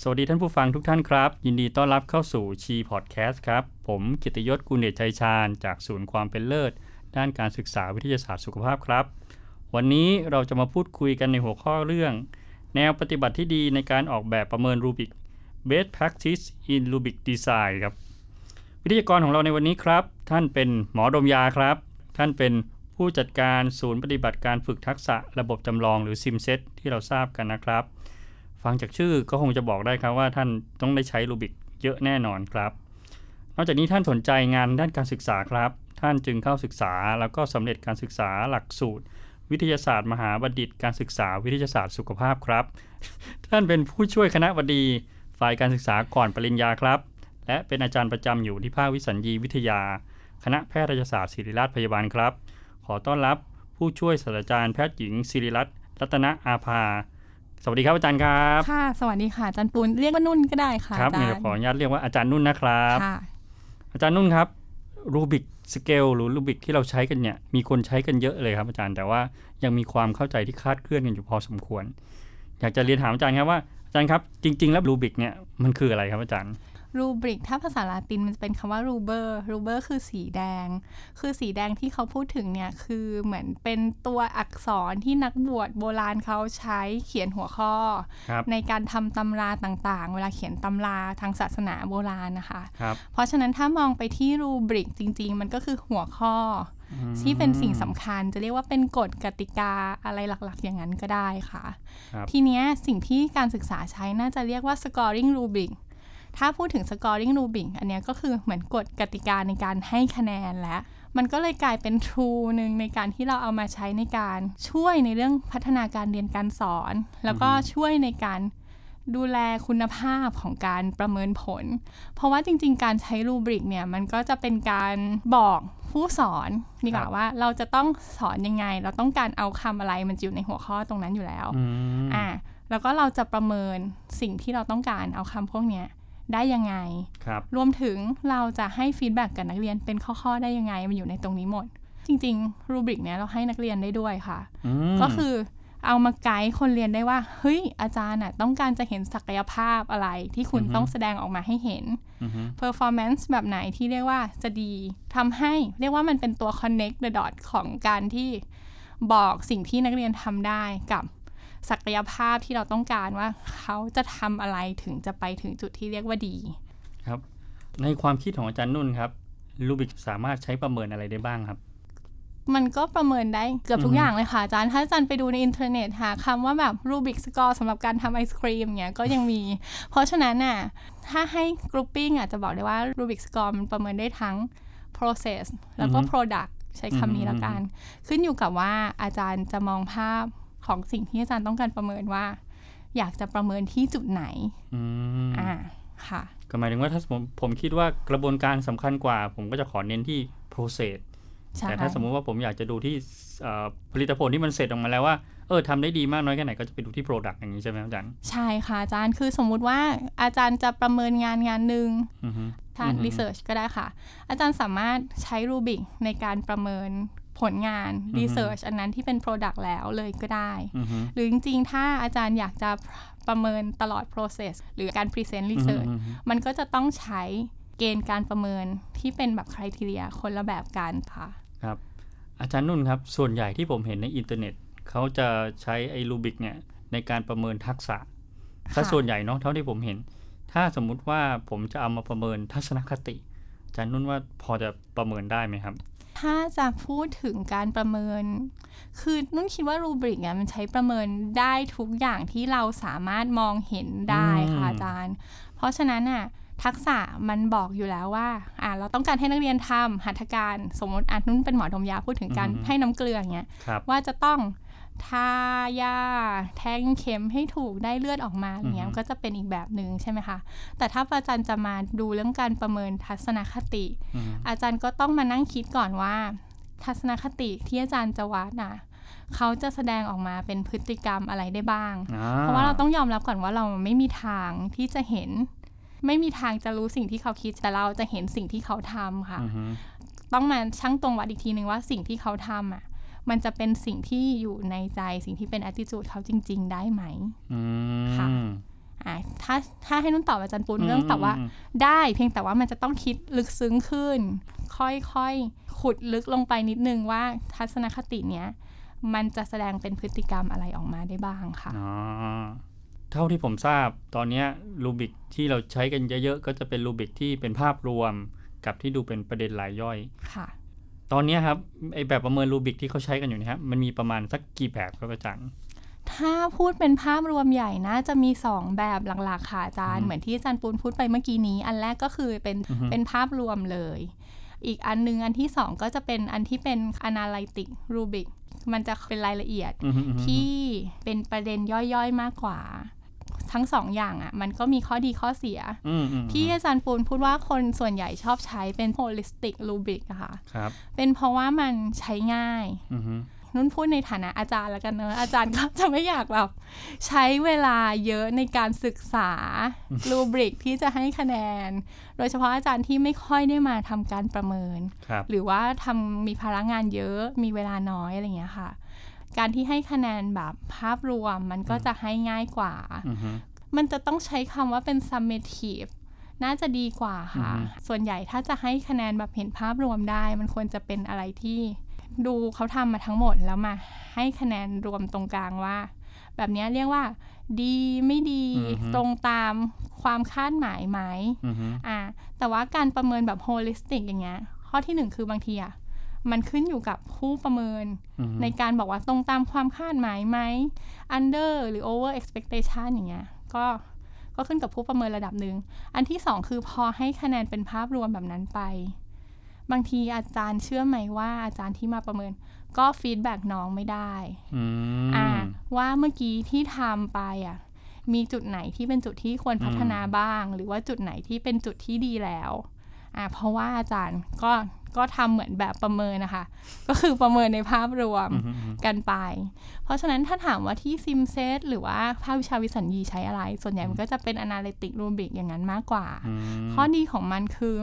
สวัสดีท่านผู้ฟังทุกท่านครับ ยินดีต้อนรับเข้าสู่ชีพอดแคสต์ครับ ผมกิตยศกุลเดชชัยชาญ จากศูนย์ความเป็นเลิศ ด้านการศึกษาวิทยาศาสตร์สุขภาพครับ วันนี้เราจะมาพูดคุยกันในหัวข้อเรื่อง แนวปฏิบัติที่ดีในการออกแบบประเมินรูบิก Best Practice in Rubik Design ครับ วิทยากรของเราในวันนี้ครับ ท่านเป็นหมอดมยาครับ ท่านเป็นผู้จัดการศูนย์ปฏิบัติการฝึกทักษะระบบจำลองหรือ SIMSET ที่เราทราบกันนะครับ ฟังจากชื่อก็คงจะบอกได้ครับว่าท่านต้องได้ใช้รูบิกเยอะแน่นอนครับ นอกจากนี้ท่านสนใจงานด้านการศึกษาครับ ท่านจึงเข้าศึกษาแล้วก็สำเร็จการศึกษาหลักสูตร วิทยาศาสตร์ มหาบัณฑิต การศึกษาวิทยาศาสตร์สุขภาพครับ ท่านเป็นผู้ช่วยคณะบดีฝ่ายการศึกษาก่อนปริญญาครับ และเป็นอาจารย์ประจำอยู่ที่ภาควิสัญญีวิทยา คณะแพทยศาสตร์ศิริราชพยาบาลครับ ขอต้อนรับผู้ช่วยศาสตราจารย์แพทย์หญิงศิริรัตน์รัตนอาภา สวัสดีครับอาจารย์ครับค่ะ สวัสดีค่ะอาจารย์ปูนเรียกว่านุ่นก็ได้ค่ะครับอาจารเดี๋ยวขออนุญาตเรียกว่าอาจารย์นุ่นนะครับค่ะอาจารย์นุ่นครับ rubric scale หรือ rubric ที่เราใช้กันเนี่ยมีคนใช้กันเยอะเลยครับอาจารย์แต่ว่ายังมีความเข้าใจที่คลาดเคลื่อนกันอยู่พอสมควร อยากจะเรียนถามอาจารย์ครับว่าอาจารย์ครับจริง ๆ แล้ว rubric เนี่ยมันคืออะไรครับอาจารย์ rubric ถ้าภาษาลาตินมันจะเป็นคำว่า ruber ruber คือสีแดง คือสีแดงที่เขาพูดถึงเนี่ย คือเหมือนเป็นตัวอักษรที่นักบวชโบราณเขาใช้เขียนหัวข้อครับในการทำตำราต่างๆ เวลาเขียนตำราทางศาสนาโบราณนะคะครับเพราะฉะนั้นถ้ามองไปที่รูบริกจริง ๆ มันก็คือหัวข้ออที่เป็นสิ่งสำคัญจะเรียกว่าเป็นกฎกติกาอะไรหลักๆ อย่างนั้นก็ได้ค่ะครับทีเนี้ยสิ่งที่การศึกษาใช้น่าจะเรียกว่า scoring rubric ถ้าพูดถึง scoring rubric อันเนี้ยก็คือเหมือนกฎกติกาในการให้คะแนนและมันก็เลยกลายเป็น tool หนึ่งในการที่เราเอามาใช้ในการช่วยในเรื่องพัฒนาการเรียนการสอน แล้วก็ช่วยในการดูแลคุณภาพของการประเมินผล เพราะว่าจริง ๆ การใช้รูบริกเนี่ยมันก็จะเป็นการบอกผู้สอนดีกว่าว่าเราจะต้องสอนยังไง เราต้องการเอาคำอะไรมันจะอยู่ในหัวข้อตรงนั้นอยู่แล้วอืมอ่าแล้วก็เราจะประเมินสิ่งที่เราต้องการเอาคำพวกเนี้ย ได้ยังไงครับรวมถึงเราจะให้ feedback กับนักเรียนเป็นข้อๆได้ยังไง มันอยู่ในตรงนี้หมด จริง ๆ rubric เนี้ยเราให้นักเรียนได้ด้วยค่ะอืมก็คือเอามาไกด์คนเรียนได้ว่า เฮ้ย อาจารย์น่ะต้องการจะเห็นศักยภาพอะไรที่คุณต้องแสดงออกมาให้เห็นอือฮึ performance แบบไหนที่เรียกว่าจะดีทำให้เรียกว่ามันเป็นตัว connect the dot ของการที่บอกสิ่งที่นักเรียนทำได้กับ ศักยภาพที่เราต้องการว่าเขาจะทำอะไรถึงจะไปถึงจุดที่เรียกว่าดีครับ ในความคิดของอาจารย์นุ่นครับ rubric สามารถใช้ประเมินอะไรได้บ้างครับ มันก็ประเมินได้เกือบทุอืกอฮึอย่างเลยค่ะอาจารย์ ถ้าอาจารย์ไปดูในอินเทอร์เน็ตหาคำว่าแบบ rubric score สำหรับการทำไอศครีมเนี้ยก็ยังมี เพราะฉะนั้นน่ะถ้าให้ grouping อะจะบอกได้ว่า rubric score มันประเมินได้ทั้ง process แล้วก็ product ใช้คำนี้แล้วกัน ขึ้นอยู่กับว่าอาจารย์จะมองภาพ ของสิ่งที่อาจารย์ต้องการประเมินว่า อยากจะประเมินที่จุดไหนอืมอ่าค่ะก็หมายถึงว่าถ้าผมผมคิดว่ากระบวนการสำคัญกว่า ผมก็จะขอเน้นที่ process ใช่แต่ถ้าสมมุติว่าผมอยากจะดูที่เอ่อผลิตผลที่มันเสร็จออกมาแล้วว่าเออทำได้ดีมากน้อยแค่ไหนก็จะไปดูที่ product อย่างนี้ใช่ไหมครับอาจารย์ ใช่ค่ะอาจารย์คือสมมุติว่าอาจารย์จะประเมินงานงานหนึ่งอือฮึทางอือฮึรีเสิร์ชก็ได้ค่ะ อาจารย์สามารถใช้รูบิกในการประเมิน ผลงานรีเสิร์ชอันนั้นที่เป็น Product แล้วเลยก็ได้อือฮึหรือจริงๆ ถ้าอาจารย์อยากจะประเมินตลอด process หรือการ present research อือฮึมันก็จะต้องใช้เกณฑ์การประเมินที่เป็นแบบ criteria คนละแบบกันค่ะครับ อาจารย์นุ่นครับ ส่วนใหญ่ที่ผมเห็นในอินเทอร์เน็ตเขาจะใช้ไอ้รูบิกเนี่ยในการประเมินทักษะถ้าค่ะส่วนใหญ่เนาะเท่าที่ผมเห็น ถ้าสมมุติว่าผมจะเอามาประเมินทัศนคติอาจารย์นุ่นว่าพอจะประเมินได้ไหมครับ ถ้าจะพูดถึงการประเมิน คือนุ่นคิดว่ารูบริกเนี่ยมันใช้ประเมินได้ทุกอย่างที่เราสามารถมองเห็นได้ค่ะอืมอาจารย์ เพราะฉะนั้นน่ะทักษะมันบอกอยู่แล้วว่าอ่าเราต้องการให้นักเรียนทำหัตถการ สมมติอะนุ่นเป็นหมอดมยาพูดถึงการให้น้ำเกลืออย่างเงี้ยครับว่าจะต้อง ทายาแทงเข็มให้ถูกได้เลือดออกมาอย่างเงี้ยอือฮึก็จะเป็นอีกแบบหนึ่งใช่ไหมคะ แต่ถ้าอาจารย์จะมาดูเรื่องการประเมินทัศนคติอืมอาจารย์ก็ต้องมานั่งคิดก่อนว่า ทัศนคติที่อาจารย์จะวัดน่ะเขาจะแสดงออกมาเป็นพฤติกรรมอะไรได้บ้างอ่เพราะว่าเราต้องยอมรับก่อนว่าเราไม่มีทางที่จะเห็น ไม่มีทางจะรู้สิ่งที่เขาคิดแต่เราจะเห็นสิ่งที่เขาทำค่ะอือฮึต้องมาชั่งตรงวัดอีกทีนึงว่าสิ่งที่เขาทำอะ มันจะเป็นสิ่งที่อยู่ในใจสิ่งที่เป็น attitude เขาจริง ๆ ได้ไหมอืค่ะมอ่าถ้าถ้าให้นุ่นตอบอาจารย์ปูนเรื่องตอบว่าอืมได้เพียงแต่ว่ามันจะต้องคิดลึกซึ้งขึ้น ค่อยๆ ขุดลึกลงไปนิดนึงว่าทัศนคติเนี้ยมันจะแสดงเป็นพฤติกรรมอะไรออกมาได้บ้างค่ะอ๋อเท่าที่ผมทราบตอนเนี้ยรูบิกที่เราใช้กันเยอะๆ ก็จะเป็นรูบิกที่เป็นภาพรวมกับที่ดูเป็นประเด็นรายย่อยค่ะ ตอนเนี้ยครับไอแบบประเมินรูบิกที่เขาใช้กันอยู่เนะครับมันมีประมาณสักกี่แบบครับอาจารย์ถ้าพูดเป็นภาพรวมใหญ่น่าจะมี 2 แบบหลักๆค่ะอาจารย์อืมเหมือนที่อาจารย์ปูนพูดไปเมื่อกี้นี้ อันแรกก็คือเป็นอือฮึเป็นภาพรวมเลย อีกอันหนึงอันที่ 2 ก็จะเป็นอันที่เป็น analytic rubric มันจะเป็นรายละเอียดอืมอืมอืมที่เป็นประเด็นย่อยๆมากกว่า ทั้งสองอย่างอะ่ะ มันก็มีข้อดีข้อเสียอืมอืมที่อาจารย์ปูนพูดว่าคนส่วนใหญ่ชอบใช้เป็น holistic rubric อะค่ะครับเป็นเพราะว่ามันใช้ง่ายอืมฮึนุ่นพูดในฐานะอาจารย์แล้วกันเนอะอาจารย์ก็จะไม่อยากแบบใช้เวลาเยอะในการศึกษารูบริกที่จะให้คะแนน โดยเฉพาะอาจารย์ที่ไม่ค่อยได้มาทำการประเมินครับหรือว่าทำมีภาระงานเยอะมีเวลาน้อยอะไรอย่างเงี้ยค่ะ การที่ให้คะแนนแบบภาพรวมมันก็จะให้ง่ายกว่าอืมฮึมันจะต้องใช้คำว่าเป็น summative น่าจะดีกว่าค่ะอือฮึส่วนใหญ่ถ้าจะให้คะแนนแบบเห็นภาพรวมได้ มันควรจะเป็นอะไรที่ ดูเขาทำมาทั้งหมดแล้วมาให้คะแนนรวมตรงกลางว่า แบบเนี้ยเรียกว่า ดีไม่ดีตรงตามความคาดหมายไหมอืมฮึอ่าแต่ว่าการประเมินแบบ holistic อย่างเงี้ยข้อที่หนึ่งคือบางทีอะ มันขึ้นอยู่กับผู้ประเมินอืมฮึในการบอกว่าตรงตามความคาดหมายไหม under หรือ over expectation อย่างเงี้ยก็ก็ขึ้นกับผู้ประเมินระดับหนึ่ง อันที่สองคือพอให้คะแนนเป็นภาพรวมแบบนั้นไป บางทีอาจารย์เชื่อไหมว่าอาจารย์ที่มาประเมิน ก็ feedback น้องไม่ได้อืมอ่าว่าเมื่อกี้ที่ทำไปอะมีจุดไหนที่เป็นจุดที่ควรพัฒนาบ้าง หรือว่าจุดไหนที่เป็นจุดที่ดีแล้วอ่าเพราะว่าอาจารย์ก็ ก็ทำเหมือนแบบประเมินนะคะ ก็คือประเมินในภาพรวมอืมฮึอืมกันไป เพราะฉะนั้นถ้าถามว่าที่ซิมเซตหรือว่าภาควิชาวิสัญญีใช้อะไร ส่วนใหญ่มันก็จะเป็น analytic rubric อย่างนั้นมากกว่าอืมข้อดีของมันคือ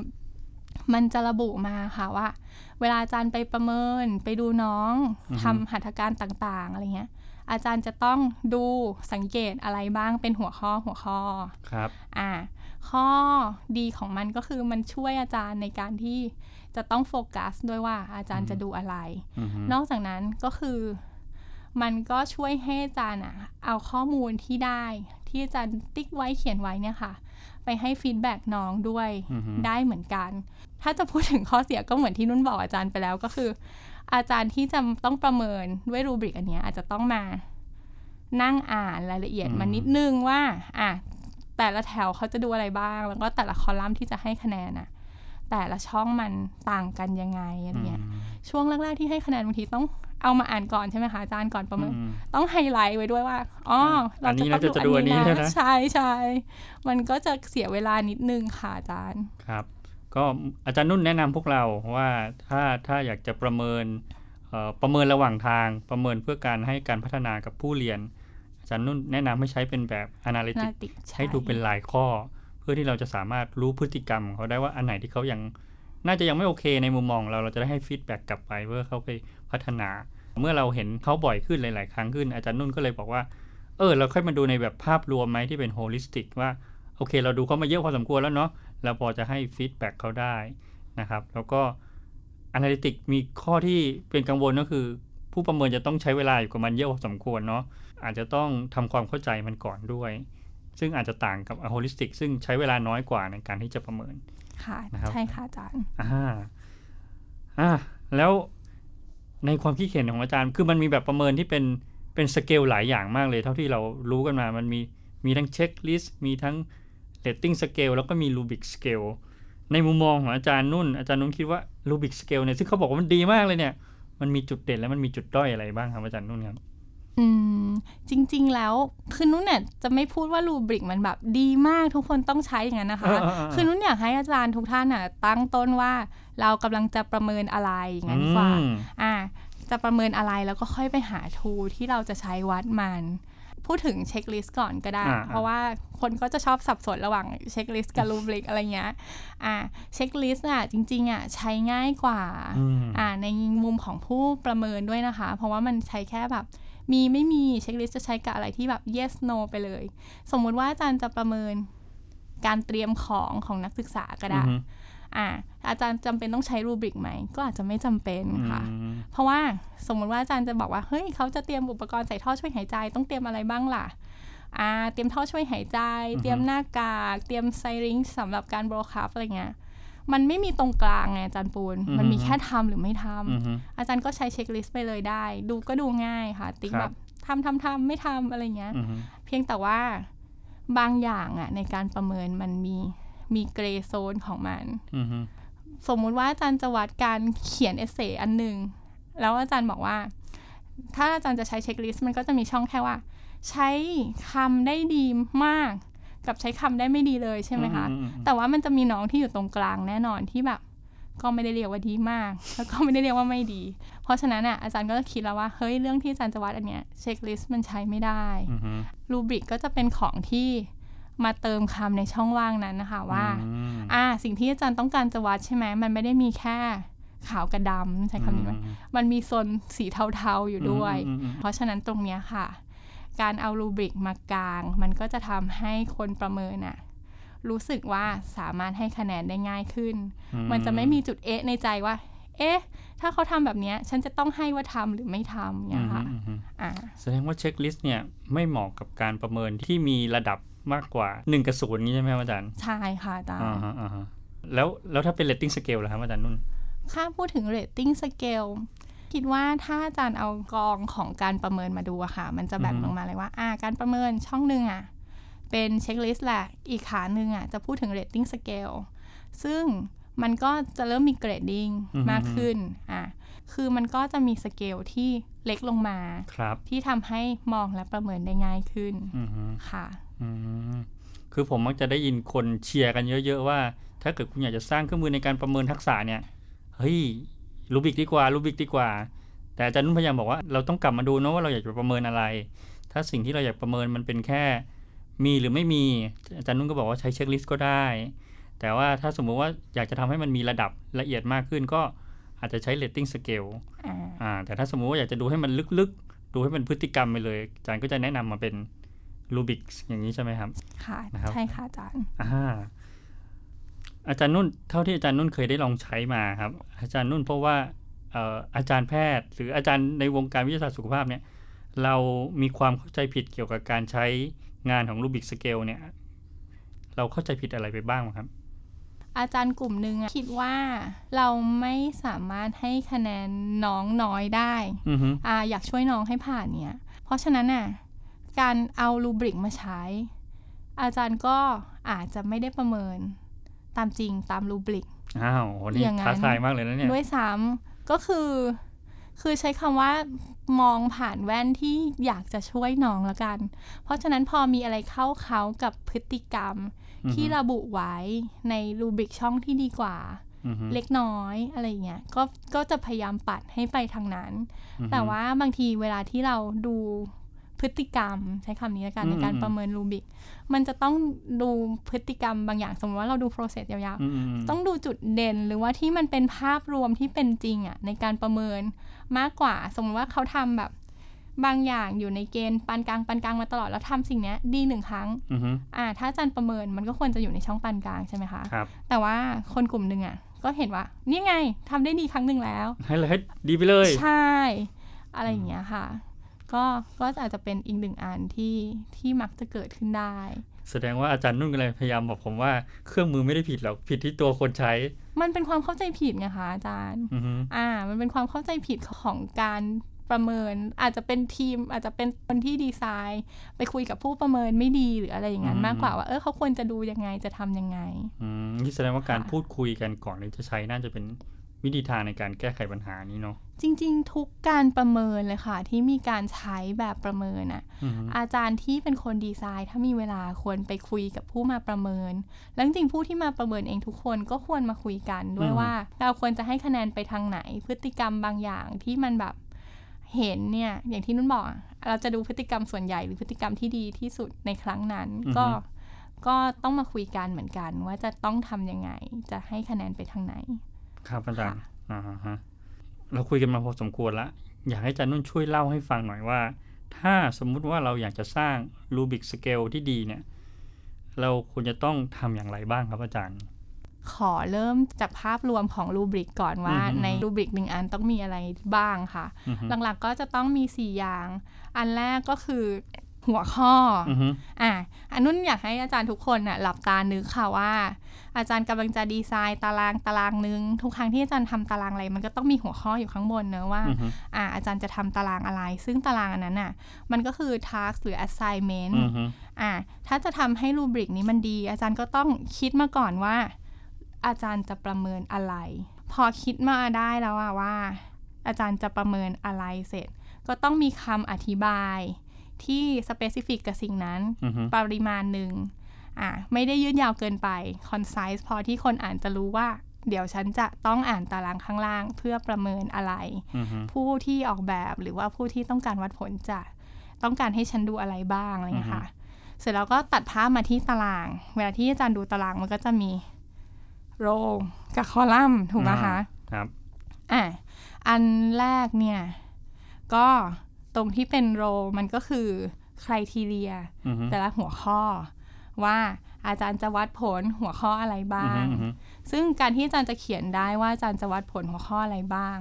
มันจะระบุมาค่ะว่า เวลาอาจารย์ไปประเมินไปดูน้องทำหัตถการต่างๆอะไรเงี้ยอาจารย์จะต้องดูสังเกตอะไรบ้างเป็นหัวข้อหัวข้อครับอ่าข้อดีของมันก็คือมันช่วยอาจารย์ในการที่ จะต้องโฟกัสด้วยว่าอาจารย์จะดูอะไรอืมฮึนอกจากนั้นก็คือ มันก็ช่วยให้อาจารย์อะเอาข้อมูลที่ได้ ที่อาจารย์ติ๊กไว้เขียนไว้เนี่ยค่ะ ไปให้ feedback น้องด้วยอืมฮึได้เหมือนกัน ถ้าจะพูดถึงข้อเสียก็เหมือนที่นุ่นบอกอาจารย์ไปแล้วก็คือ อาจารย์ที่จะต้องประเมินด้วย rubric อันเนี้ยอาจจะต้องมานั่งอ่านรายละเอียดมานิดนึงว่า อะ แต่ละแถวเขาจะดูอะไรบ้าง แล้วก็แต่ละคอลัมน์ที่จะให้คะแนนอะ แต่ละช่องมันต่างกันยังไงอะไรเงี้ยช่วงแรกๆที่ให้คะแนนบางทีต้องเอามาอ่านก่อนใช่ไหมคะอาจารย์ก่อนประเมินอืมต้องไฮไลท์ไว้ด้วยว่าอ๋ออันนี้ต้นะจะดูอันนี้ใช่ไหมใช่ใช่มันก็จะเสียเวลานิดนึงค่ะอาจารย์ครับ ก็อาจารย์นุ่นแนะนำพวกเราว่าถ้าถ้าอยากจะประเมินเอ่อประเมินระหว่างทางประเมินเพื่อการให้การพัฒนากับผู้เรียน อาจารย์นุ่นแนะนำให้ใช้เป็นแบบ analytic นาติกให้ดูเป็นลายข้อเพื่อที่เราจะสามารถรู้พฤติกรรมเขาได้ว่าอันไหนที่เขายังน่าจะยังไม่โอเคในมุมมองเราเราจะได้ให้ feedback กลับไปเพื่อเขาไปพัฒนา เมื่อเราเห็นเขาบ่อยขึ้นหลาย ๆ ครั้งขึ้น อาจารย์นุ่นก็เลยบอกว่า เออ เราค่อยมาดูในแบบภาพรวมไหมที่เป็น holistic ว่าโอเค เราดูเขามาเยอะพอสมควรแล้วเนาะเราพอจะให้ feedback เขาได้นะครับ แล้วก็ Analytic มีข้อที่เป็นกังวลก็คือ ผู้ประเมินจะต้องใช้เวลาอยู่กับมันเยอะพอสมควรเนาะอาจจะต้องทำความเข้าใจมันก่อนด้วย ซึ่งอาจจะต่างกับ Holistic ซึ่งใช้เวลาน้อยกว่าในการที่จะประเมิน ค่ะนะครับใช่ค่ะอาจารย์อ่าอ่าแล้วในความคิดเห็นของอาจารย์ คือมันมีแบบประเมินที่เป็นเป็นสเกลหลายอย่างมากเลย เท่าที่เรารู้กันมา มันมีมีทั้งเช็คลิสต์มีทั้งrating scale แล้วก็มี rubric scale ในมุมมองของอาจารย์นุ่น อาจารย์นุ่นคิดว่า rubric scale เนี่ยซึ่งเขาบอกว่ามันดีมากเลยเนี่ย มันมีจุดเด่นและมันมีจุดด้อยอะไรบ้างครับอาจารย์นุ่นครับ อืมจริง ๆ แล้วคือนุ่นเนี่ยจะไม่พูดว่า rubric มันแบบดีมากทุกคนต้องใช้อย่างนั้นนะคะเออเออเออคือนุ่นอยากให้อาจารย์ทุกท่านอะตั้งต้นว่าเรากำลังจะประเมินอะไรอย่างนั้นดีกว่าอืมอ่า จะประเมินอะไรแล้วก็ค่อยไปหา tool ที่เราจะใช้วัดมัน พูดถึง checklist ก่อนก็ได้อ่าเพราะว่าคนก็จะชอบสับสนระหว่าง checklist กับ rubric อะไรเงี้ยอ่า checklist อะจริง ๆ อะใช้ง่ายกว่าอืมอ่าในมุมของผู้ประเมินด้วยนะคะ เพราะว่ามันใช้แค่แบบ มีไม่มี checklist จะใช้กับอะไรที่แบบ yes no ไปเลย สมมุติว่าอาจารย์จะประเมินการเตรียมของของนักศึกษาก็ได้อือฮึอ่าอาจารย์จำเป็นต้องใช้ rubric ไหม ก็อาจจะไม่จำเป็นค่ะอืมเพราะว่าสมมุติว่าอาจารย์จะบอกว่า เฮ้ยเขาจะเตรียมอุปกรณ์ใส่ท่อช่วยหายใจ ต้องเตรียมอะไรบ้างล่ะ อ่า เตรียมท่อช่วยหายใจ เตรียมหน้ากาก เตรียมไซริงสำหรับการโบรคัพอะไรเงี้ย มันไม่มีตรงกลางไงอาจารย์ปูน มันมีแค่ทำหรือไม่ทำอือฮึอาจารย์ก็ใช้เช็คลิสต์ไปเลยได้ ดูก็ดูง่ายค่ะ ติ๊กครับแบบทำทำทำไม่ทำอะไรเงี้ยอือฮึเพียงแต่ว่าบางอย่างอะในการประเมินมันมีมีเกรโซนของมันอือฮึสมมุติว่าอาจารย์จะวัดการเขียน essay อันหนึ่งแล้วอาจารย์บอกว่า ถ้าอาจารย์จะใช้ checklist มันก็จะมีช่องแค่ว่า ใช้คำได้ดีมาก กับใช้คำได้ไม่ดีเลยใช่ไหมคะอือือืมแต่ว่ามันจะมีน้องที่อยู่ตรงกลางแน่นอนที่แบบ ก็ไม่ได้เรียกว่าดีมาก แล้วก็ไม่ได้เรียกว่าไม่ดี เพราะฉะนั้นอะอาจารย์ก็จะคิดแล้วว่าเฮ้ยเรื่องที่อาจารย์จะวัดอันเนี้ย checklist มันใช้ไม่ได้อือฮึ rubric ก็จะเป็นของที่มาเติมคำในช่องว่างนั้นนะคะว่าอืมอ่า สิ่งที่อาจารย์ต้องการจะวัดใช่ไหมมันไม่ได้มีแค่ขาวกับดำใช้คำนี้ไหมอืมมันมีโซนสีเทาๆอยู่ด้วยอืมอืมอืมเพราะฉะนั้นตรงเนี้ยค่ะ การเอารูบริกมากลาง มันก็จะทำให้คนประเมินอะรู้สึกว่าสามารถให้คะแนนได้ง่ายขึ้น มันจะไม่มีจุดเอ๊ะในใจว่า เอ๊ะ ถ้าเขาทำแบบเนี้ยฉันจะต้องให้ว่าทำหรือไม่ทำเนี่ยค่ะอืมอืมอืมอ่าแสดงว่า checklist เนี่ยไม่เหมาะกับการประเมินที่มีระดับมากกว่า1กับ0นี้ใช่ไหมครับอาจารย์ ใช่ค่ะอาจารอ่าย์ฮะอ่าฮะแล้วแล้วถ้าเป็น rating scale ล่ะครับอาจารย์นุ่นถ้าพูดถึง rating scale คิดว่าถ้าอาจารย์เอากองของการประเมินมาดูอะค่ะ มันจะแบ่งอือฮึลงมาเลยว่าอ่าการประเมินช่องหนึ่งอะเป็น checklist แหละ อีกขาหนึ่งอะจะพูดถึง rating scale ซึ่งมันก็จะเริ่มมี gradingมากขึ้นอะคือมันก็จะมีสเกลที่เล็กลงมาครับที่ทำให้มองและประเมินได้ง่ายขึ้นอือฮึค่ะอืมคือผมมักจะได้ยินคนเชียร์กันเยอะ ๆ ว่า ถ้าเกิดคุณอยากจะสร้างเครื่องมือในการประเมินทักษะเนี่ย เฮ้ย rubric ดีกว่า rubric ดีกว่า แต่อาจารย์นุ่นพยายามบอกว่าเราต้องกลับมาดูนะว่าเราอยากจะประเมินอะไร ถ้าสิ่งที่เราอยากประเมินมันเป็นแค่มีหรือไม่มี อาจารย์นุ่นก็บอกว่าใช้ checklist ก็ได้ แต่ว่าถ้าสมมุติว่าอยากจะทำให้มันมีระดับละเอียดมากขึ้นก็อาจจะใช้ rating scale อ่าอ่าแต่ถ้าสมมุติว่าอยากจะดูให้มันลึกๆ ดูให้มันพฤติกรรมไปเลย อาจารย์ก็จะแนะนำมาเป็นรูบิกอย่างนี้ใช่ไหมครับ ค่ะนะครับใช่ค่ะอาจารย์อ่า อาจารย์นุ่นเท่าที่อาจารย์นุ่นเคยได้ลองใช้มาครับ อาจารย์นุ่นเพราะว่าเอ่ออาจารย์แพทย์ หรืออาจารย์ในวงการวิทยาศาสตร์สุขภาพเนี่ยเรามีความเข้าใจผิดเกี่ยวกับการใช้งานของรูบิกสเกลเนี่ย เราเข้าใจผิดอะไรไปบ้างครับ อาจารย์กลุ่มหนึ่งอะคิดว่าเราไม่สามารถให้คะแนนน้องน้อยได้อือฮึอ่าอยากช่วยน้องให้ผ่านเนี่ย เพราะฉะนั้นน่ะการเอารูบริกมาใช้ อาจารย์ก็อาจจะไม่ได้ประเมิน ตามจริงตามรูบริกอ้าวโหนี่อย่างนั้นท้าทายมากเลยนะเนี่ยด้วยซ้ำก็คือคือใช้คำว่ามองผ่านแว่นที่อยากจะช่วยน้องละกัน เพราะฉะนั้นพอมีอะไรเข้าเขากับพฤติกรรมอือฮึที่ระบุไว้ในรูบริกช่องที่ดีกว่าอือฮึเล็กน้อยอะไรเงี้ยก็ก็จะพยายามปัดให้ไปทางนั้นอือฮึแต่ว่าบางทีเวลาที่เราดู พฤติกรรม ใช้คำนี้แล้วกันอืมในการอืมประเมินรูบิก มันจะต้องดูพฤติกรรมบางอย่าง สมมติว่าเราดู process ยาวอืมอืมๆต้องดูจุดเด่นหรือว่าที่มันเป็นภาพรวมที่เป็นจริงอะในการประเมินมากกว่า สมมติว่าเขาทำแบบบางอย่างอยู่ในเกณฑ์ปานกลางปานกลางมาตลอดแล้วทำสิ่งเนี้ยดีหนึ่งครั้งอือฮึอ่า ถ้าอาจารย์ประเมินมันก็ควรจะอยู่ในช่องปานกลางใช่ไหมคะครับแต่ว่าคนกลุ่มหนึ่งอะ ก็เห็นว่า นี่ไงทำได้ดีครั้งหนึ่งแล้ว ให้เลยให้ดีไปเลย ใช่ อะไรอย่างเงี้ยค่ะ ก็ก็อาจจะเป็นอีกหนึ่งอันที่ที่มักจะเกิดขึ้นได้ แสดงว่าอาจารย์นุ่นก็เลยพยายามบอกผมว่าเครื่องมือไม่ได้ผิดหรอกผิดที่ตัวคนใช้ มันเป็นความเข้าใจผิดไงคะอาจารย์อือฮึอ่า มันเป็นความเข้าใจผิดของการประเมินอาจจะเป็นทีมอาจจะเป็นคนที่ดีไซน์ ไปคุยกับผู้ประเมินไม่ดีหรืออะไรอย่างนั้นมากกว่าว่าเออเขาควรจะดูยังไงจะทำยังไง อืมนี่แสดงว่าการค่ะพูดคุยกันก่อนที่จะใช้น่าจะเป็น วิธีทางในการแก้ไขปัญหานี้เนาะจริง ๆ ทุกการประเมินเลยค่ะ ที่มีการใช้แบบประเมินอะอือฮึอาจารย์ที่เป็นคนดีไซน์ ถ้ามีเวลาควรไปคุยกับผู้มาประเมิน แล้วจริงๆผู้ที่มาประเมินเองทุกคนก็ควรมาคุยกันด้วยว่า เราควรจะให้คะแนนไปทางไหน พฤติกรรมบางอย่างที่มันแบบเห็นเนี่ยอย่างที่นุ่นบอกอะเราจะดูพฤติกรรมส่วนใหญ่หรือพฤติกรรมที่ดีที่สุดในครั้งนั้น ก็ก็ต้องมาคุยกันเหมือนกัน ว่าจะต้องทำยังไง จะให้คะแนนไปทางไหน ครับอาจารย์ค่ะอ่าฮะเราคุยกันมาพอสมควรละอยากให้อาจารย์นุ่นช่วยเล่าให้ฟังหน่อยว่า ถ้าสมมุติว่าเราอยากจะสร้างrubric scale ที่ดีเนี่ย เราควรจะต้องทำอย่างไรบ้างครับอาจารย์ ขอเริ่มจากภาพรวมของ rubric ก่อนว่าอือฮึใน rubric หนึ่งอันต้องมีอะไรบ้างค่ะ อือฮึ หลักๆก็จะต้องมี 4 อย่าง อันแรกก็คือ หัวข้ออือฮึอะอันนุ่นอยากให้อาจารย์ทุกคนน่ะหลับตานึกค่ะว่า อาจารย์กำลังจะดีไซน์ตารางตารางนึง ทุกครั้งที่อาจารย์ทำตารางอะไร มันก็ต้องมีหัวข้ออยู่ข้างบนเนอะว่าอือฮึอะอาจารย์จะทำตารางอะไร ซึ่งตารางอันนั้นน่ะ มันก็คือ task หรือ assignment อือฮึอะถ้าจะทำให้รูบริกนี้มันดี อาจารย์ก็ต้องคิดมาก่อนว่า อาจารย์จะประเมินอะไร พอคิดมาได้แล้วอะว่า อาจารย์จะประเมินอะไรเสร็จ ก็ต้องมีคำอธิบาย ที่สเปซิฟิกกับสิ่งนั้นอือฮึปริมาณหนึ่งอะไม่ได้ยืดยาวเกินไป concise พอที่คนอ่านจะรู้ว่า เดี๋ยวฉันจะต้องอ่านตารางข้างล่างเพื่อประเมินอะไรอือฮึผู้ที่ออกแบบหรือว่าผู้ที่ต้องการวัดผลจะต้องการให้ฉันดูอะไรบ้างอะไรอย่างเงี้ยค่ะ เสร็จแล้วก็ตัดภาพมาที่ตาราง เวลาที่อาจารย์ดูตารางมันก็จะมีโรกับคอลัมน์ถูกไหมคะ ครับ อะ อันแรกเนี่ย ก็ ตรงที่เป็นโรมันก็คือค r i ทีเรียอือฮึแต่ละหัวข้อว่าอาจารย์จะวัดผลหัวข้ออะไรบ้างอือฮึซึ่งการที่อาจารย์จะเขียนได้ว่าอาจารย์จะวัดผลหัวข้ออะไรบ้าง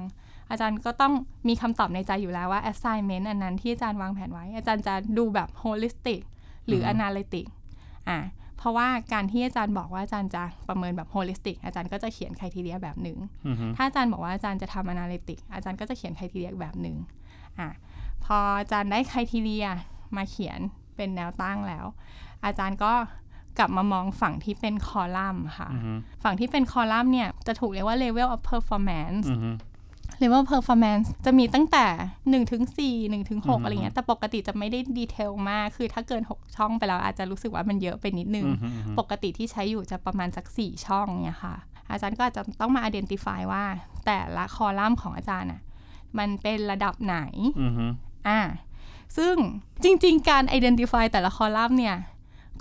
อาจารย์ก็ต้องมีคำตอบในใจอยู่แล้วว่า assignment อันนั้นที่อาจารย์วางแผนไว้ อาจารย์จะดูแบบ holistic หรือ analytic อะ เพราะว่าการที่อาจารย์บอกว่าอาจารย์จะประเมินแบบ holistic อาจารย์ก็จะเขียน criteria แบบหนึ่งอือฮึถ้าอาจารย์บอกว่าอาจารย์จะทำ analytic อาจารย์ก็จะเขียน criteria แบบหนึ่งอะพออาจารย์ได้ criteria มาเขียนเป็นแนวตั้งแล้ว อาจารย์ก็กลับมามองฝั่งที่เป็นคอลัมน์ค่ะอือฮึฝั่งที่เป็นคอลัมน์เนี่ยจะถูกเรียกว่า level of performance อือฮึ level of performance จะมีตั้งแต่1ถึง4 1ถึงอือฮึ6อะไรเงี้ย แต่ปกติจะไม่ได้ดีเทลมาก คือถ้าเกิน 6 ช่องไปแล้วอาจจะรู้สึกว่ามันเยอะไปนิดนึงอือฮึอือฮึปกติที่ใช้อยู่จะประมาณสัก 4 ช่องเนี่ยค่ะ อาจารย์ก็อาจจะต้องมา identify ว่า แต่ละคอลัมน์ของอาจารย์อะ มันเป็นระดับไหนอือฮึอ่า ซึ่งจริง ๆ การ identify แต่ละคอลัมน์เนี่ย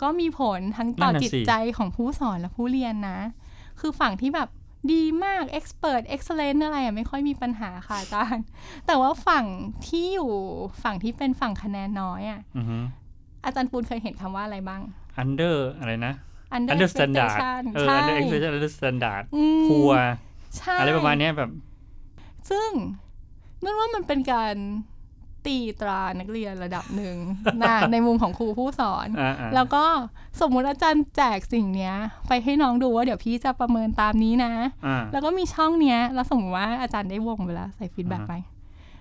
ก็มีผลทั้งต่อจิตใจของผู้สอนและผู้เรียนนะ คือฝั่งที่แบบ ดีมาก expert excellent อะไรอะไม่ค่อยมีปัญหาค่ะอาจารย์ แต่ว่าฝั่งที่อยู่ฝั่งที่เป็นฝั่งคะแนนน้อยอะอือฮึอาจารย์ปูนเคยเห็นคำว่าอะไรบ้าง under อะไรนะ under under standard expectation เออใช่ under expectation under standard อืมพัวใช่อะไรประมาณเนี้ยแบบ ซึ่งนั่นว่ามันเป็นการ ตีตรานักเรียนระดับหนึ่งนะในมุมของครูผู้สอนอ่าอ่าแล้วก็สมมุติอาจารย์แจกสิ่งเนี้ย ไปให้น้องดูว่าเดี๋ยวพี่จะประเมินตามนี้นะอ่าแล้วก็มีช่องเนี้ย แล้วสมมติว่าอาจารย์ได้วงไปแล้วใส่ฟีดแบ็กอ่าฮะไป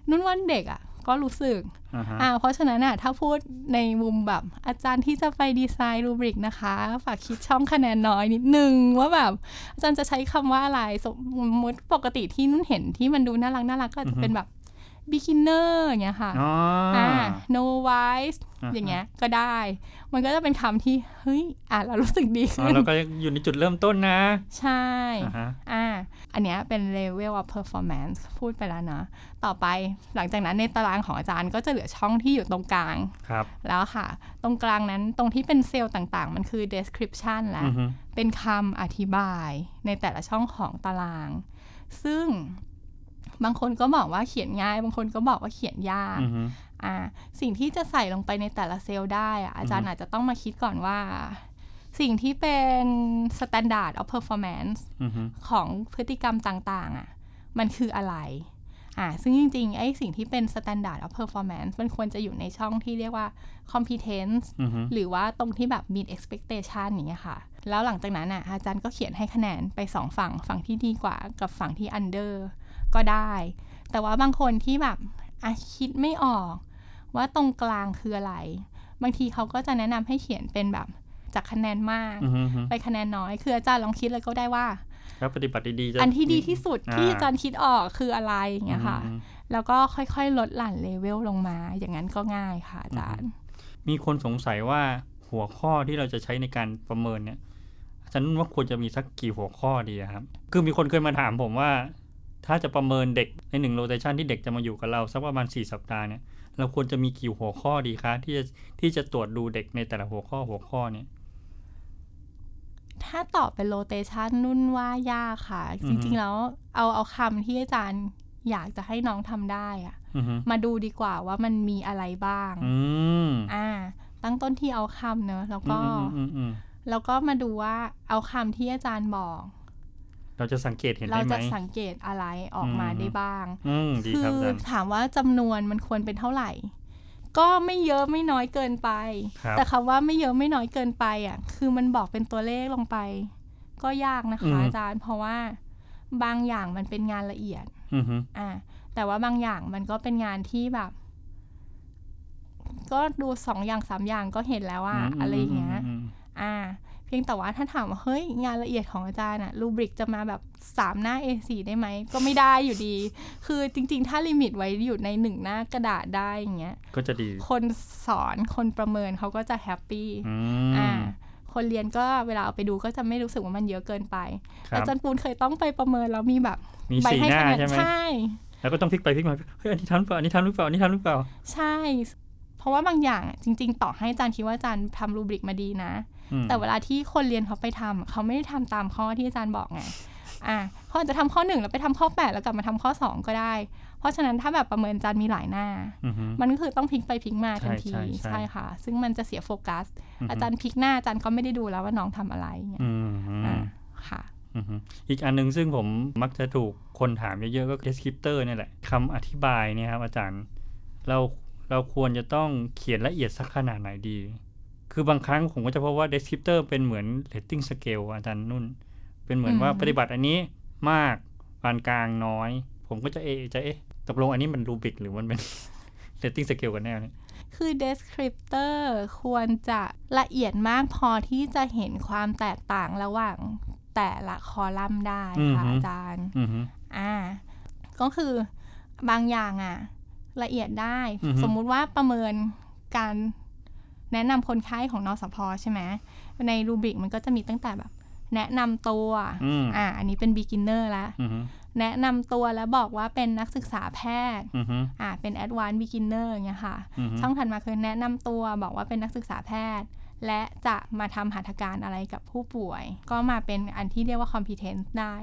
นุ่นว่าเด็กอะ ก็รู้สึกอ่าฮะอ่าเพราะฉะนั้นอะ ถ้าพูดในมุมแบบอาจารย์ที่จะไปดีไซน์รูบริกนะคะ ฝากคิดช่องคะแนนน้อยนิดนึง ว่าแบบ อาจารย์จะใช้คำว่าอะไรสมมติปกติที่นุ่นเห็นที่มันดูน่ารักน่ารักก็อาจจะเป็นแบบ beginner อย่างเงี้ยค่ะอ๋ออ่า no wise อ่าฮะอย่างเงี้ยก็ได้ มันก็จะเป็นคำที่ เฮ้ย อ่านแล้วรู้สึกดีอ๋ขึ้อนเราก็อยู่ในจุดเริ่มต้นนะ ใช่อ่าฮะอ่าอันเนี้ยเป็น level of performance พูดไปแล้วนะ ต่อไปหลังจากนั้นในตารางของอาจารย์ก็จะเหลือช่องที่อยู่ตรงกลางครับแล้วค่ะ ตรงกลางนั้นตรงที่เป็นเซลล์ต่างๆ มันคือ description แล้อืวอฮึเป็นคำอธิบายในแต่ละช่องของตาราง ซึ่ง บางคนก็บอกว่าเขียนง่าย บางคนก็บอกว่าเขียนยากอือฮึอ่าสิ่งที่จะใส่ลงไปในแต่ละเซลล์ได้อะอาจารย์อาจจะต้องมาคิดก่อนว่า สิ่งที่เป็น standard of performance อือฮึของพฤติกรรมต่างๆ อะ มันคืออะไรอ่าซึ่งจริงๆ ไอ้สิ่งที่เป็น standard of performance มันควรจะอยู่ในช่องที่เรียกว่า competence อือฮึหรือว่าตรงที่แบบ meet expectation อย่างเงี้ยค่ะ แล้วหลังจากนั้นอะอาจารย์ก็เขียนให้คะแนนไปสองฝั่ง ฝั่งที่ดีกว่ากับฝั่งที่ under ก็ได้ แต่ว่าบางคนที่แบบอะคิดไม่ออก ว่าตรงกลางคืออะไร บางทีเขาก็จะแนะนำให้เขียนเป็นแบบ จากคะแนนมากอือฮึอือฮึไปคะแนนน้อย คืออาจารย์ลองคิดเลยก็ได้ว่าแล้วปฏิบัติดีๆจะอันที่ดีที่สุดอ่าที่อาจารย์คิดออกคืออะไรอย่างเงี้ยค่ะอืมแล้วก็ค่อยๆ ลดหลั่นเลเวลลงมา อย่างนั้นก็ง่ายค่ะอาจารย์ มีคนสงสัยว่าหัวข้อที่เราจะใช้ในการประเมินเนี่ยอาจารย์นุ่นว่าควรจะมีสักกี่หัวข้อดีอะครับ คือมีคนเคยมาถามผมว่า ถ้าจะประเมินเด็กในหนึ่ง rotation ที่เด็กจะมาอยู่กับเราสักประมาณ 4 สัปดาห์เนี่ยเราควรจะมีกี่หัวข้อดีคะที่จะที่จะตรวจดูเด็กในแต่ละหัวข้อหัวข้อเนี่ยถ้าตอบเป็นโรเตชันนุ่นว่ายากค่ะอืจอฮึริงๆแล้วเอาเอาคำที่อาจารย์อยากจะให้น้องทำได้อะอือฮึมาดูดีกว่าว่ามันมีอะไรบ้างอืมอ่า ตั้งต้นที่เอาคำเนอะแล้วก็อืมอืมอืมแล้วก็มาดูว่าเอาคำที่อาจารย์บอก เราจะสังเกตเห็นเราได้ไหมจะสังเกตอะไรออกมาอืมได้บ้างอืมดีคืครับออาจารย์ถามว่าจำนวนมันควรเป็นเท่าไหร่ ก็ไม่เยอะไม่น้อยเกินไปครับแต่คำว่าไม่เยอะไม่น้อยเกินไปอะ คือมันบอกเป็นตัวเลขลงไป ก็ยากนะคะอาจารย์ เพราะว่าบางอย่างมันเป็นงานละเอียดอือฮึอ่า แต่ว่าบางอย่างมันก็เป็นงานที่แบบ ก็ดูสองอย่างสามอย่างก็เห็นแล้วอะอะไรอย่างเงี้ยมอ่า เพียงแต่ว่าถ้าถามว่าเฮ้ยงานละเอียดของอาจารย์อะ rubric จะมาแบบสามหน้า A4 ได้ไหม ก็ไม่ได้อยู่ดี คือจริง ๆ ถ้า limit ไว้อยู่ในหนึ่งหน้ากระดาษได้อย่างเงี้ยก็จะดี คนสอนคนประเมินเขาก็จะ happy อือ่ามคนเรียนก็เวลาเอาไปดูก็จะไม่รู้สึกว่ามันเยอะเกินไปครับอาจารย์ปูนเคยต้องไปประเมินแล้วมีแบบมีใบสี่ห้าหน้าคะแนนใช่ไหมใช่แล้วก็ต้องพลิกไปพลิกมาเฮ้ยอันนี้ทำหรือเปล่าอันนี้ทำหรือเปล่าอันนี้ทำหรือเปล่า ใช่ เพราะว่าบางอย่างอะจริง ๆ ต่อให้อาจารย์คิดว่าอาจารย์ทำรูบริกมาดีนะอืม แต่เวลาที่คนเรียนเขาไปทำเขาไม่ได้ทำตามข้อที่อาจารย์บอกไงอ่าเขาอาจจะทำข้อหนึ่งแล้วไปทำข้อแปดแล้วกลับมาทำข้อสองก็ได้ เพราะฉะนั้นถ้าแบบประเมินอาจารย์มีหลายหน้าอือฮึมันก็คือต้องพลิกไปพลิกมาทันทีใช่ใช่ใช่ค่ะ ซึ่งมันจะเสียโฟกัสอือฮึอาจารย์พลิกหน้าอาจารย์ก็ไม่ได้ดูแล้วว่าน้องทำอะไรเงี้ยอืมอ่าค่ะอือฮึอีกอันหนึงซึ่งผมมักจะถูกคนถามเยอะๆก็ descriptor เนี่ยแหละคำอธิบายเนี่ยครับอาจารย์เราเราควรจะต้องเขียนละเอียดสักขนาดไหนดี คือบางครั้งผมก็จะพบว่า descriptor เป็นเหมือน rating scale อาจารย์นุ่น เป็นเหมือนว่าอืมปฏิบัติอันนี้มากปานกลางน้อย ผมก็จะเอะจะเอ๊ะตกลงอันนี้มันรูบิกหรือมันเป็น rating scale กันแน่เนี่ยคือ descriptor ควรจะละเอียดมากพอที่จะเห็นความแตกต่างระหว่างแต่ละคอลัมน์ได้ค่ะอือฮึอาจารย์อือฮึอ่า ก็คือบางอย่างอะละเอียดได้อือฮึสมมุติว่าประเมินการ แนะนำคนไข้ของนสพใช่ไหมในรูบิกมันก็จะมีตั้งแต่แบบ แนะนำตัวอืมอ่าอันนี้เป็น beginner แล้วอือฮึแนะนำตัวแล้วบอกว่าเป็นนักศึกษาแพทย์อือฮึอ่าเป็น advanced beginner อย่างเงี้ยค่ะอือฮึช่องถัดมาคือแนะนำตัวบอกว่าเป็นนักศึกษาแพทย์ และจะมาทำหัตถการอะไรกับผู้ป่วย ก็มาเป็นอันที่เรียกว่า competence ได้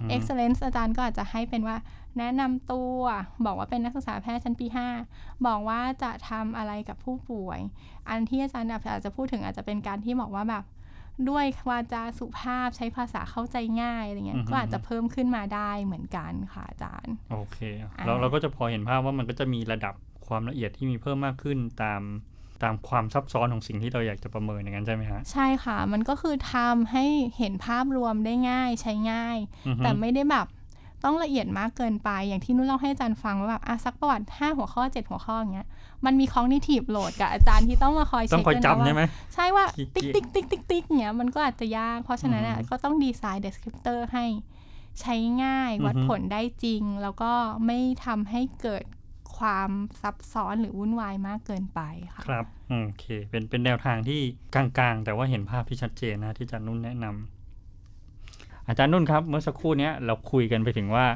อืม excellence อาจารย์ก็อาจจะให้เป็นว่า แนะนำตัว บอกว่าเป็นนักศึกษาแพทย์ชั้นปี 5 บอกว่าจะทำอะไรกับผู้ป่วย อันที่อาจารย์อาจจะพูดถึงอาจจะเป็นการที่บอกว่าแบบด้วยวาจาสุภาพใช้ภาษาเข้าใจง่ายอะไรเงี้อืยอฮึก็อาจจะเพิ่มขึ้นมาได้เหมือนกันค่ะอาจารย์ โอเคอ่าเราเราก็จะพอเห็นภาพว่ามันก็จะมีระดับความละเอียดที่มีเพิ่มมากขึ้นตามตามความซับซ้อนของสิ่งที่เราอยากจะประเมินอย่างนั้นใช่ไหมฮะใช่ค่ะ มันก็คือทำให้เห็นภาพรวมได้ง่ายใช้ง่ายอือฮึแต่ไม่ได้แบบ ต้องละเอียดมากเกินไป อย่างที่นุ่นเล่าให้อาจารย์ฟังว่าแบบอะซักประวัติ 5 หัวข้อ 7 หัวข้ออย่างเงี้ยมันมี cognitive load กับอาจารย์ที่ต้องมาคอยต้อเช็งคคอยด้วยนะจำใช่ไหมว่าใช่ว่าขี้ติ๊กเกียจติ๊กติ๊กติ๊กติ๊กเงี้ยมันก็อาจจะยาก เพราะฉะนั้นอะอือฮึก็ต้อง design descriptor ให้ใช้ง่ายวัดอือฮึผลได้จริง แล้วก็ไม่ทำให้เกิดความซับซ้อนหรือวุ่นวายมากเกินไปค่ะครับอืมโอเค เป็นเป็นแนวทางที่กลางๆ แต่ว่าเห็นภาพที่ชัดเจนนะที่อาจารย์นุ่นแนะนำ อาจารย์นุ่นครับเมื่อสักครู่นี้เราคุยกันไปถึงว่า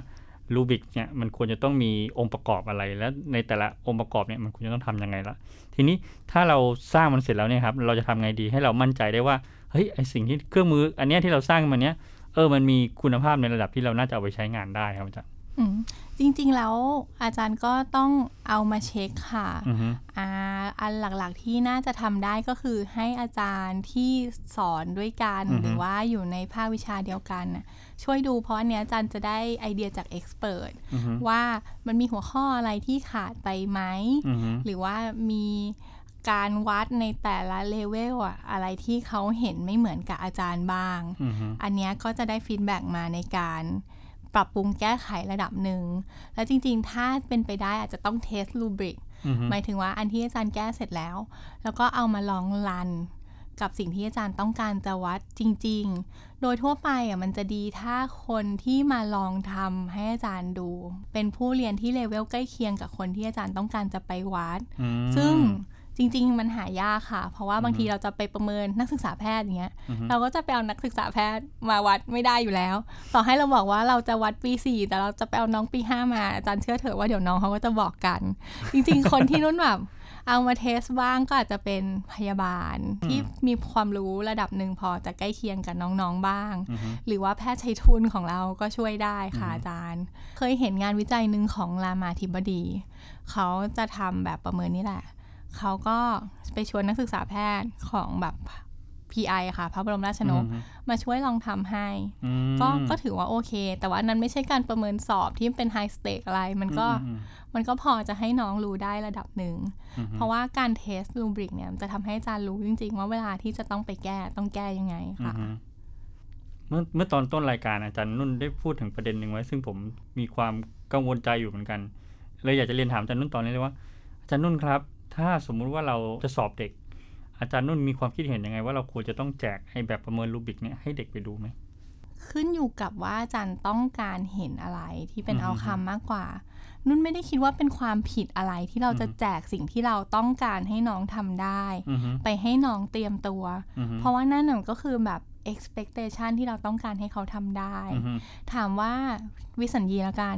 รูบิกเนี่ยมันควรจะต้องมีองค์ประกอบอะไร และในแต่ละองค์ประกอบเนี่ยมันควรจะต้องทำยังไงละทีนี้ถ้าเราสร้างมันเสร็จแล้วเนี่ยครับเราจะทำไงดีให้เรามั่นใจได้ว่าเฮ้ยไอสิ่งที่เครื่องมือ อันเนี้ยที่เราสร้างมันเนี้ยเออมันมีคุณภาพในระดับที่เราน่าจะเอาไปใช้งานได้ครับอาจารย์ จริงๆ แล้วอาจารย์ก็ต้องเอามาเช็คค่ะอือฮึอ่าอันหลักๆที่น่าจะทำได้ก็คือให้อาจารย์ที่สอนด้วยกันอือฮึหรือว่าอยู่ในภาควิชาเดียวกันน่ะช่วยดูเพราะอันเนี้ยอาจารย์จะได้ไอเดียจาก expertอือฮึว่ามันมีหัวข้ออะไรที่ขาดไปไหมอือฮึหรือว่ามีการวัดในแต่ละเลเวลอะอะไรที่เขาเห็นไม่เหมือนกับอาจารย์บ้างอือฮึอันเนี้ยก็จะได้ feedback มาในการ ปรับปรุงแก้ไขระดับหนึ่ง แล้วจริง ๆ ถ้าเป็นไปได้อาจจะต้องเทสรูบริกอือฮึหมายถึงว่าอันที่อาจารย์แก้เสร็จแล้ว แล้วก็เอามาลองรันกับสิ่งที่อาจารย์ต้องการจะวัดจริง ๆ โดยทั่วไปอะมันจะดีถ้าคนที่มาลองทำให้อาจารย์ดู เป็นผู้เรียนที่เลเวลใกล้เคียงกับคนที่อาจารย์ต้องการจะไปวัดอืมซึ่ง จริง ๆ มันหายากค่ะ เพราะว่าบางทีเราจะไปประเมินนักศึกษาแพทย์อย่างเงี้ยอือฮึเราก็จะไปเอานักศึกษาแพทย์มาวัดไม่ได้อยู่แล้ว ต่อให้เราบอกว่าเราจะวัดปี4แต่เราจะไปเอาน้องปี5มาอาจารย์เชื่อเถอะว่าเดี๋ยวน้องเขาก็จะบอกกัน จริง ๆ คนที่นุ่นแบบเอามาเทสบ้างก็อาจจะเป็นพยาบาลที่มีความรู้ระดับหนึ่งพอจะใกล้เคียงกับน้องๆบ้างอือฮึหรือว่าแพทย์ใช้ทุนของเราก็ช่วยได้ค่ะอาจารย์ เคยเห็นงานวิจัยหนึ่งของรามาธิบดี เขาจะทำแบบประเมินนี่แหละ เขาก็ไปชวนนักศึกษาแพทย์ของแบบ PI ค่ะ พระบรมราชชนกอือฮึมาช่วยลองทำให้อืมก็ก็ถือว่าโอเค แต่ว่านั้นไม่ใช่การประเมินสอบที่เป็นไฮสเต e อะไร มันก็อืมมันก็พอจะให้น้องรู้ได้ระดับหนึ่งอืมเพราะว่าการเทสรูบริกเนี่ยมันจะทำให้อาจารย์รู้จริง ๆ ว่าเวลาที่จะต้องไปแก้ต้องแก้ยังไงอืค่ะอฮึเมื่อเมื่อตอนต้นรายการอาจารย์นุ่นได้พูดถึงประเด็นหนึ่งไว้ ซึ่งผมมีความกังวลใจอยู่เหมือนกัน เลยอยากจะเรียนถามอาจารย์นุ่นตอนนี้เลยว่าอาจารย์นุ่นครับ ถ้าสมมุติว่าเราจะสอบเด็ก อาจารย์นุ่นมีความคิดเห็นยังไง ว่าเราควรจะต้องแจกไอ้แบบประเมินรูบิกเนี่ยให้เด็กไปดูไหมขึ้นอยู่กับว่าอาจารย์ต้องการเห็นอะไรที่เป็นอือฮึเอาคำมากกว่า นุ่นไม่ได้คิดว่าเป็นความผิดอะไรที่เราจะอือฮึแจกสิ่งที่เราต้องการให้น้องทำได้อือฮึไปให้น้องเตรียมตัวอือฮึเพราะว่านั่นน่ะก็คือแบบ expectation ที่เราต้องการให้เขาทำได้อือฮึถามว่าวิสัญญีละกัน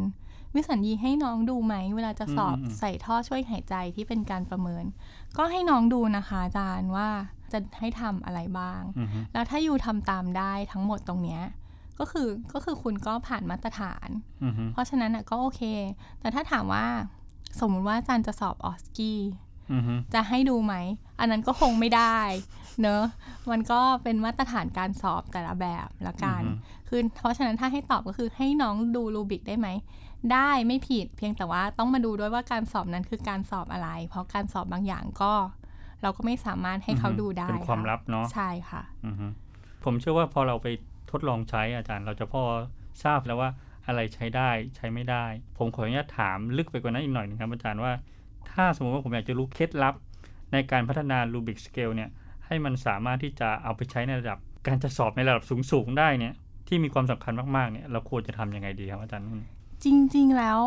วิสัญญีให้น้องดูไหม เวลาจะสอบอืมอืมใส่ท่อช่วยหายใจที่เป็นการประเมิน ก็ให้น้องดูนะคะอาจารย์ว่าจะให้ทำอะไรบ้างอือฮึแล้วถ้าอยู่ทำตามได้ทั้งหมดตรงเนี้ยก็คือก็คือคุณก็ผ่านมาตรฐานอือฮึเพราะฉะนั้นอะก็โอเค แต่ถ้าถามว่าสมมุติว่าอาจารย์จะสอบออสกี้อือฮึจะให้ดูไหม อันนั้นก็คงไม่ได้ เนอะมันก็เป็นมาตรฐานการสอบแต่ละแบบละกันคือเพราะฉะนั้นถ้าให้ตอบก็คือให้น้องดูรูบิกได้ไหม ได้ไม่ผิดเพียงแต่ว่าต้องมาดูด้วยว่าการสอบนั้นคือการสอบอะไร เพราะการสอบบางอย่างก็ เราก็ไม่สามารถให้เขาดูได้เป็นความลับเนาะใช่ค่ะอือฮึผมเชื่อว่าพอเราไปทดลองใช้อาจารย์ เราจะพอทราบแล้วว่าอะไรใช้ได้ใช้ไม่ได้ ผมขออนุญาตถามลึกไปกว่านั้นอีกหน่อยหนึงครับอาจารย์ว่า ถ้าสมมติว่าผมอยากจะรู้เคล็ดลับในการพัฒนา Rubik Scale เนี่ย ให้มันสามารถที่จะเอาไปใช้ในระดับ การจะสอบในระดับสูงๆได้เนี่ยที่มีความสำคัญมากๆเนี่ยเราควรจะทำยังไงดีครับอาจารย์นุ่น จริง ๆ แล้ว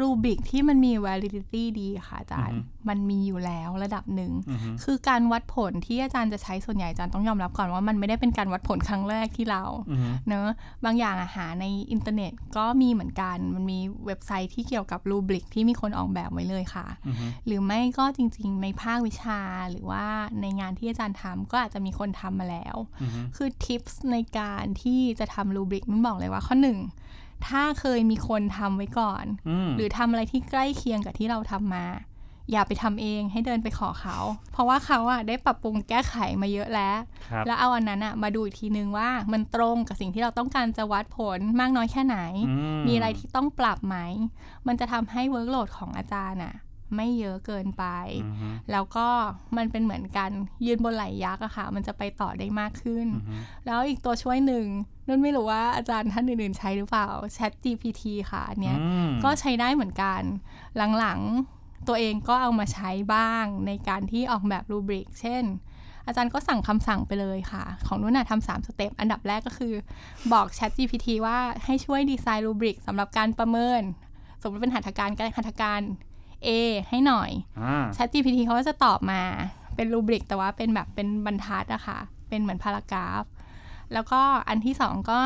rubric ที่มันมี validity ดีค่ะอาจารย์อือฮึมันมีอยู่แล้วระดับหนึ่งอือฮึคือการวัดผลที่อาจารย์จะใช้ส่วนใหญ่อาจารย์ต้องยอมรับก่อนว่ามันไม่ได้เป็นการวัดผลครั้งแรกที่เราอือฮึเนอะบางอย่างอะหาในอินเทอร์เน็ตก็มีเหมือนกัน มันมีเว็บไซต์ที่เกี่ยวกับ rubric ที่มีคนออกแบบไว้เลยค่ะอือฮึหรือไม่ก็จริง ๆ ในภาควิชาหรือว่าในงานที่อาจารย์ทำก็อาจจะมีคนทำมาแล้วอือฮึคือทิปส์ในการที่จะทำรูบริกมันบอกเลยว่าข้อหนึ่ง ถ้าเคยมีคนทำไว้ก่อนอืมหรือทำอะไรที่ใกล้เคียงกับที่เราทำมา อย่าไปทำเองให้เดินไปขอเขา เพราะว่าเขาอะได้ปรับปรุงแก้ไขมาเยอะแล้วครับแล้วเอาอันนั้นอะมาดูอีกทีนึงว่ามันตรงกับสิ่งที่เราต้องการจะวัดผลมากน้อยแค่ไหนอืมีอะไรที่ต้องปรับไหม มันจะทำให้เวิร์กโหลดของอาจารย์อะ ไม่เยอะเกินไปอือฮึแล้วก็มันเป็นเหมือนกันยืนบนไหลยักษ์อะค่ะ มันจะไปต่อได้มากขึ้นอือฮึแล้วอีกตัวช่วยหนึ่งนุ่นไม่รู้ว่าอาจารย์ท่านอื่นๆใช้หรือเปล่า Chat GPT ค่ะอันเนี้ยอืมก็ใช้ได้เหมือนกัน หลังๆตัวเองก็เอามาใช้บ้างในการที่ออกแบบรูบริก เช่น อาจารย์ก็สั่งคำสั่งไปเลยค่ะ ของนุ่นน่ะทำสามสเต็ปอันดับแรกก็คือบอก Chat GPT ว่าให้ช่วยดีไซน์รูบริกสำหรับการประเมิน สมมติเป็นหัตถการก็ได้หัตถการ A ให้หน่อยอ่า Chat GPT เขาก็จะตอบมา เป็นรูบริกแต่ว่าเป็นแบบเป็นบรรทัดอะค่ะ เป็นเหมือนพารากราฟ แล้วก็อันที่สองก็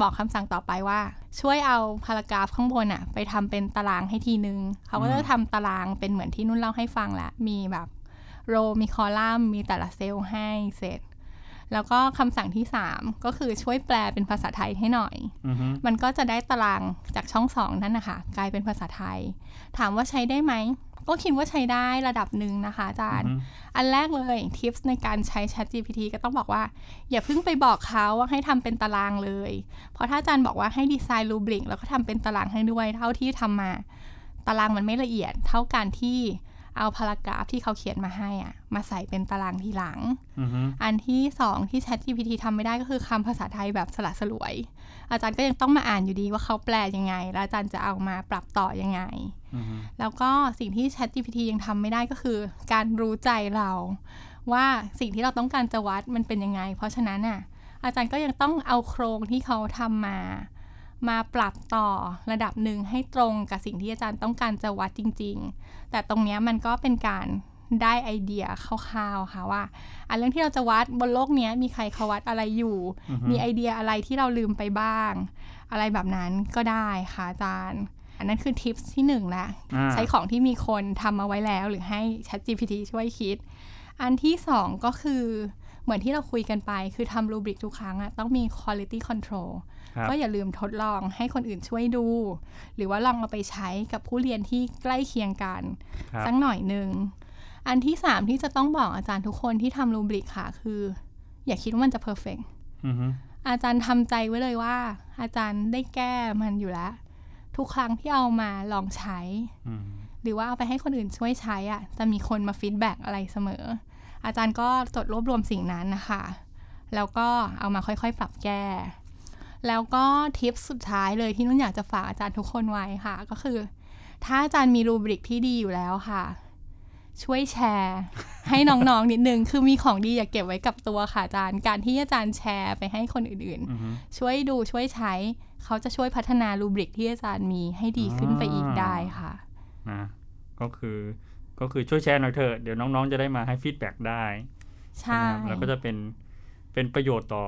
บอกคำสั่งต่อไปว่า ช่วยเอาพารากราฟข้างบนอะไปทำเป็นตารางให้ทีนึง เขาก็จะทำตารางเป็นเหมือนที่นุ่นเล่าให้ฟังแหละมีแบบโรมีคอลัมน์มีแต่ละเซลล์ให้เสร็จ แล้วก็คำสั่งที่ 3 ก็คือช่วยแปลเป็นภาษาไทยให้หน่อยอือฮึมันก็จะได้ตารางจากช่องสองนั่นนะคะกลายเป็นภาษาไทย ถามว่าใช้ได้ไหม ก็คิดว่าใช้ได้ระดับหนึ่งนะคะอาจารย์อือฮึอันแรกเลยทิปส์ในการใช้ Chat GPT ก็ต้องบอกว่า อย่าเพิ่งไปบอกเขาว่าให้ทำเป็นตารางเลย เพราะถ้าอาจารย์บอกว่าให้ดีไซน์รูบริกแล้วก็ทำเป็นตารางให้ด้วย เท่าที่ทำมา ตารางมันไม่ละเอียดเท่าการที่ เอาพารากราฟที่เขาเขียนมาให้อะมาใส่เป็นตารางทีหลังอือฮึอันที่สองที่ Chat GPT ทำไม่ได้ก็คือคำภาษาไทยแบบสละสลวย อาจารย์ก็ยังต้องมาอ่านอยู่ดีว่าเขาแปลยังไง แล้วอาจารย์จะเอามาปรับต่อยังไงอือฮึแล้วก็สิ่งที่ Chat GPT ยังทำไม่ได้ก็คือ การรู้ใจเรา ว่าสิ่งที่เราต้องการจะวัดมันเป็นยังไง เพราะฉะนั้นน่ะอาจารย์ก็ยังต้องเอาโครงที่เขาทำมา มาปรับต่อระดับหนึ่งให้ตรงกับสิ่งที่อาจารย์ต้องการจะวัดจริง ๆ แต่ตรงเนี้ยมันก็เป็นการได้ไอเดียคร่าวๆค่ะว่าอันเรื่องที่เราจะวัดบนโลกเนี้ยมีใครเขาวัดอะไรอยู่อือฮึมีไอเดียอะไรที่เราลืมไปบ้าง อะไรแบบนั้นก็ได้ค่ะอาจารย์ อันนั้นคือทิปที่หนึ่งละอ่าใช้ของที่มีคนทำมาไว้แล้ว หรือให้ ChatGPT ช่วยคิด อันที่สองก็คือเหมือนที่เราคุยกันไป คือทำรูบริกทุกครั้งอะต้องมี quality control ครับ ก็อย่าลืมทดลองให้คนอื่นช่วยดู หรือว่าลองเอาไปใช้กับผู้เรียนที่ใกล้เคียงกันครับสักหน่อยหนึ่งอันที่สามที่จะต้องบอกอาจารย์ทุกคนที่ทำรูบริกค่ะ คือ อย่าคิดว่ามันจะ perfect อือฮึอาจารย์ทำใจไว้เลยว่า อาจารย์ได้แก้มันอยู่แล้ว ทุกครั้งที่เอามาลองใช้อืมหรือว่าเอาไปให้คนอื่นช่วยใช้อะ จะมีคนมา feedback อะไรเสมอ อาจารย์ก็จดรวบรวมสิ่งนั้นนะคะ แล้วก็เอามาค่อยๆ ปรับแก้ แล้วก็ทิปสุดท้ายเลยที่นุ่นอยากจะฝากอาจารย์ทุกคนไว้ค่ะ ก็คือ ถ้าอาจารย์มี rubric ที่ดีอยู่แล้วค่ะ ช่วยแชร์ ให้น้องๆนิดนึง คือมีของดีอย่าเก็บไว้กับตัวค่ะอาจารย์ การที่อาจารย์แชร์ไปให้คนอื่นอือฮึๆช่วยดูช่วยใช้ เขาจะช่วยพัฒนา rubric ที่อาจารย์มีให้ดีขึ้นไปอีกได้ค่ะนะก็คือก็คือช่วยแชร์หน่อยเถอะเดี๋ยวน้องๆจะได้มาให้ feedback ได้ใช่นะครับแล้วก็จะเป็นเป็นประโยชน์ต่อ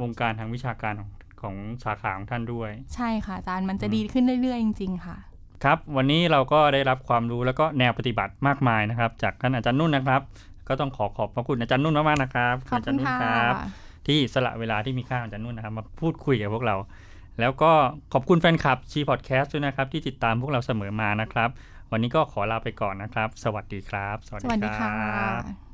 วงการทางวิชาการของ ของสาขาของท่านด้วย ใช่ค่ะอาจารย์มันจะดีขึ้นเรื่อยๆ จริง ๆ ค่ะ ครับ วันนี้เราก็ได้รับความรู้แล้วก็แนวปฏิบัติมากมายนะครับ จากท่านอาจารย์นุ่นนะครับ ก็ต้องขอขอบพระคุณอาจารย์นุ่นมากๆนะครับขอบอาจาคุรณย์นุ่นค่ะครับ ที่สละเวลาที่มีค่าของอาจารย์นุ่นนะครับ มาพูดคุยกับพวกเรา แล้วก็ขอบคุณแฟนคลับชีพอดแคสต์ด้วยนะครับ ที่ติดตามพวกเราเสมอมานะครับ วันนี้ก็ขอลาไปก่อนนะครับ สวัสดีครับ สวัสดีค่ะ